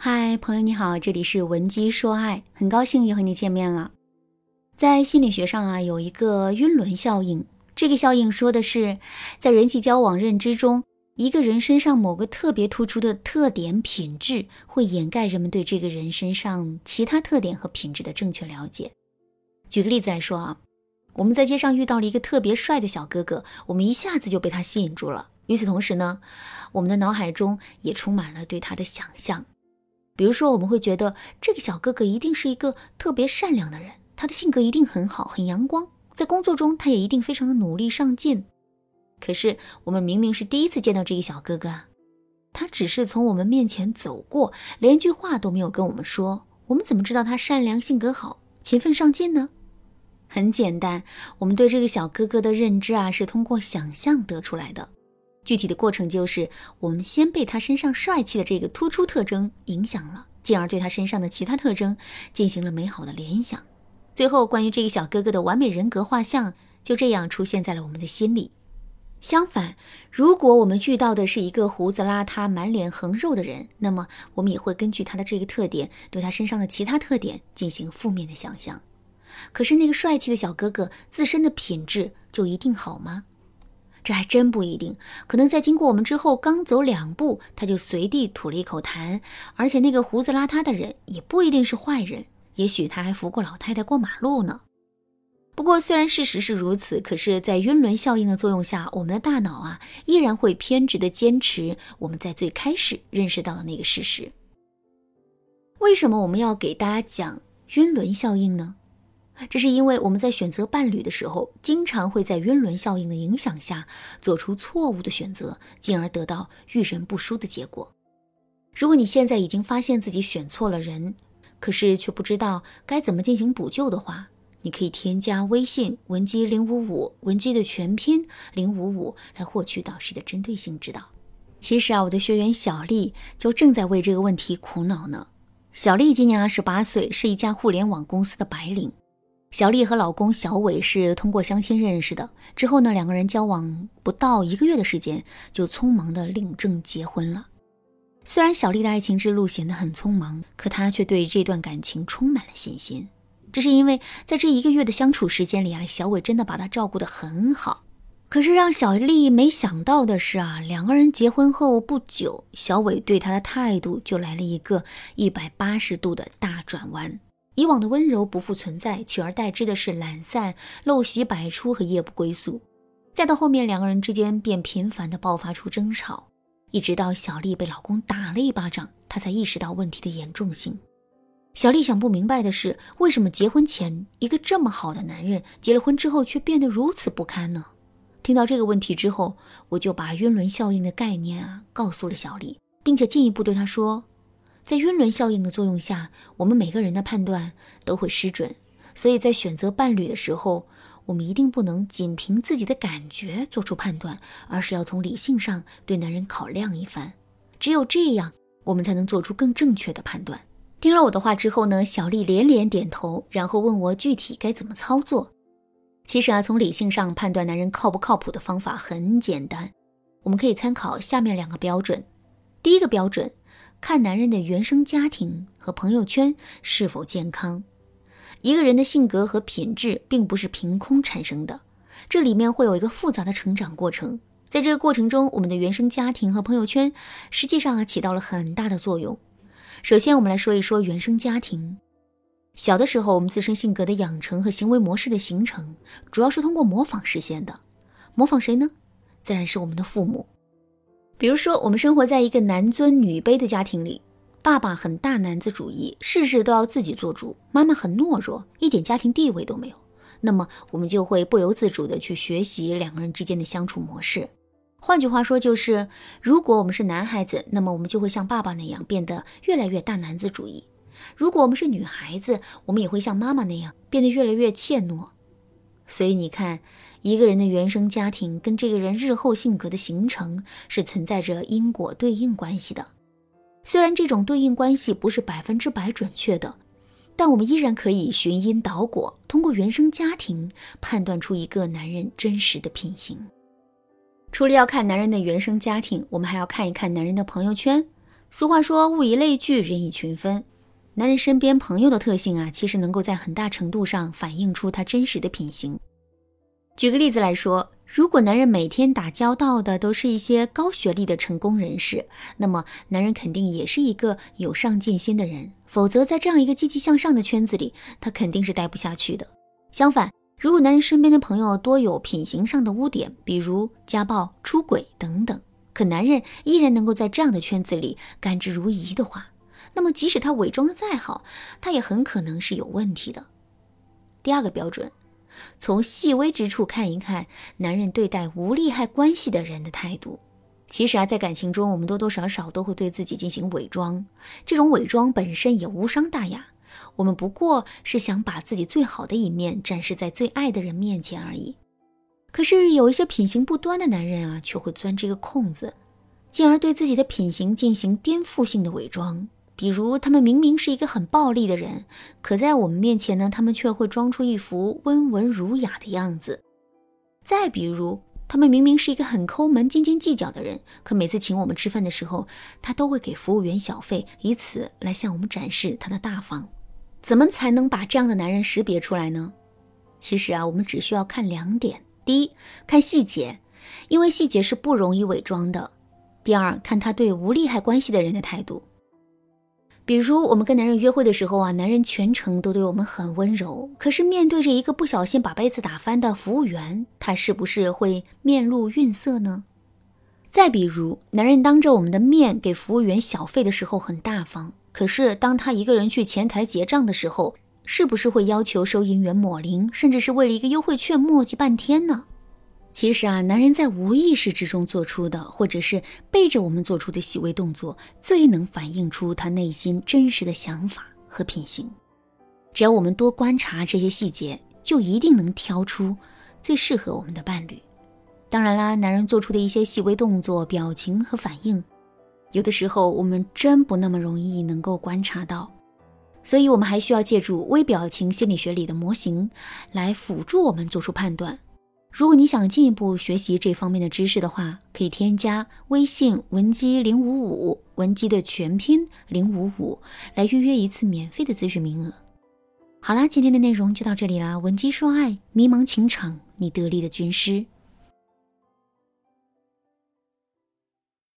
嗨，朋友你好，这里是文姬说爱，很高兴又和你见面了。在心理学上啊，有一个晕轮效应，这个效应说的是，在人际交往认知中，一个人身上某个特别突出的特点品质，会掩盖人们对这个人身上其他特点和品质的正确了解。举个例子来说啊，我们在街上遇到了一个特别帅的小哥哥，我们一下子就被他吸引住了。与此同时呢，我们的脑海中也充满了对他的想象。比如说，我们会觉得这个小哥哥一定是一个特别善良的人，他的性格一定很好，很阳光，在工作中他也一定非常的努力上进。可是，我们明明是第一次见到这个小哥哥啊，他只是从我们面前走过，连句话都没有跟我们说，我们怎么知道他善良、性格好、勤奋上进呢？很简单，我们对这个小哥哥的认知啊，是通过想象得出来的。具体的过程就是，我们先被他身上帅气的这个突出特征影响了，进而对他身上的其他特征进行了美好的联想，最后关于这个小哥哥的完美人格画像就这样出现在了我们的心里。相反，如果我们遇到的是一个胡子邋遢、满脸横肉的人，那么我们也会根据他的这个特点，对他身上的其他特点进行负面的想象。可是那个帅气的小哥哥自身的品质就一定好吗？这还真不一定，可能在经过我们之后，刚走两步，他就随地吐了一口痰。而且那个胡子邋遢的人也不一定是坏人，也许他还扶过老太太过马路呢。不过，虽然事实是如此，可是，在晕轮效应的作用下，我们的大脑啊，依然会偏执的坚持我们在最开始认识到的那个事实。为什么我们要给大家讲晕轮效应呢？这是因为我们在选择伴侣的时候，经常会在晕轮效应的影响下做出错误的选择，进而得到遇人不淑的结果。如果你现在已经发现自己选错了人，可是却不知道该怎么进行补救的话，你可以添加微信文姬零五五，文姬的全拼零五五，来获取导师的针对性指导。其实啊，我的学员小丽就正在为这个问题苦恼呢。小丽今年二十八岁，是一家互联网公司的白领。小丽和老公小伟是通过相亲认识的，之后呢，两个人交往不到一个月的时间，就匆忙的领证结婚了。虽然小丽的爱情之路显得很匆忙，可她却对这段感情充满了信心。这是因为在这一个月的相处时间里啊，小伟真的把她照顾得很好。可是让小丽没想到的是啊，两个人结婚后不久，小伟对她的态度就来了一个一百八十度的大转弯。以往的温柔不复存在，取而代之的是懒散、陋习百出和夜不归宿。再到后面，两个人之间便频繁的爆发出争吵，一直到小丽被老公打了一巴掌，她才意识到问题的严重性。小丽想不明白的是，为什么结婚前一个这么好的男人，结了婚之后却变得如此不堪呢？听到这个问题之后，我就把晕轮效应的概念啊告诉了小丽，并且进一步对她说。在晕轮效应的作用下，我们每个人的判断都会失准，所以在选择伴侣的时候，我们一定不能仅凭自己的感觉做出判断，而是要从理性上对男人考量一番。只有这样，我们才能做出更正确的判断。听了我的话之后呢，小丽连连点头，然后问我具体该怎么操作。其实啊，从理性上判断男人靠不靠谱的方法很简单，我们可以参考下面两个标准。第一个标准。看男人的原生家庭和朋友圈是否健康。一个人的性格和品质并不是凭空产生的，这里面会有一个复杂的成长过程。在这个过程中，我们的原生家庭和朋友圈实际上啊起到了很大的作用。首先，我们来说一说原生家庭。小的时候，我们自身性格的养成和行为模式的形成，主要是通过模仿实现的。模仿谁呢？自然是我们的父母。比如说，我们生活在一个男尊女卑的家庭里，爸爸很大男子主义，事事都要自己做主；妈妈很懦弱，一点家庭地位都没有。那么，我们就会不由自主地去学习两个人之间的相处模式。换句话说，就是如果我们是男孩子，那么我们就会像爸爸那样变得越来越大男子主义；如果我们是女孩子，我们也会像妈妈那样变得越来越怯懦。所以你看。一个人的原生家庭跟这个人日后性格的形成是存在着因果对应关系的。虽然这种对应关系不是百分之百准确的，但我们依然可以寻因导果，通过原生家庭判断出一个男人真实的品行。除了要看男人的原生家庭，我们还要看一看男人的朋友圈。俗话说，物以类聚，人以群分。男人身边朋友的特性啊，其实能够在很大程度上反映出他真实的品行。举个例子来说，如果男人每天打交道的都是一些高学历的成功人士，那么男人肯定也是一个有上进心的人。否则，在这样一个积极向上的圈子里，他肯定是待不下去的。相反，如果男人身边的朋友多有品行上的污点，比如家暴、出轨等等，可男人依然能够在这样的圈子里甘之如饴的话，那么，即使他伪装的再好，他也很可能是有问题的。第二个标准，从细微之处看一看男人对待无利害关系的人的态度。其实啊，在感情中，我们多多少少都会对自己进行伪装，这种伪装本身也无伤大雅。我们不过是想把自己最好的一面展示在最爱的人面前而已。可是有一些品行不端的男人啊，却会钻这个空子，进而对自己的品行进行颠覆性的伪装。比如，他们明明是一个很暴力的人，可在我们面前呢，他们却会装出一副温文儒雅的样子。再比如，他们明明是一个很抠门、斤斤计较的人，可每次请我们吃饭的时候，他都会给服务员小费，以此来向我们展示他的大方。怎么才能把这样的男人识别出来呢？其实啊，我们只需要看两点：第一，看细节，因为细节是不容易伪装的；第二，看他对无利害关系的人的态度。比如我们跟男人约会的时候啊，男人全程都对我们很温柔，可是面对着一个不小心把杯子打翻的服务员，他是不是会面露愠色呢？再比如，男人当着我们的面给服务员小费的时候很大方，可是当他一个人去前台结账的时候，是不是会要求收银员抹零，甚至是为了一个优惠券磨叽半天呢？其实啊，男人在无意识之中做出的，或者是背着我们做出的细微动作，最能反映出他内心真实的想法和品行。只要我们多观察这些细节，就一定能挑出最适合我们的伴侣。当然啦，男人做出的一些细微动作、表情和反应，有的时候我们真不那么容易能够观察到，所以我们还需要借助微表情心理学里的模型来辅助我们做出判断。如果你想进一步学习这方面的知识的话，可以添加微信文姬零五五，文姬的全拼零五五，来预约一次免费的咨询名额。好啦，今天的内容就到这里啦，文姬说爱，迷茫情场，你得力的军师。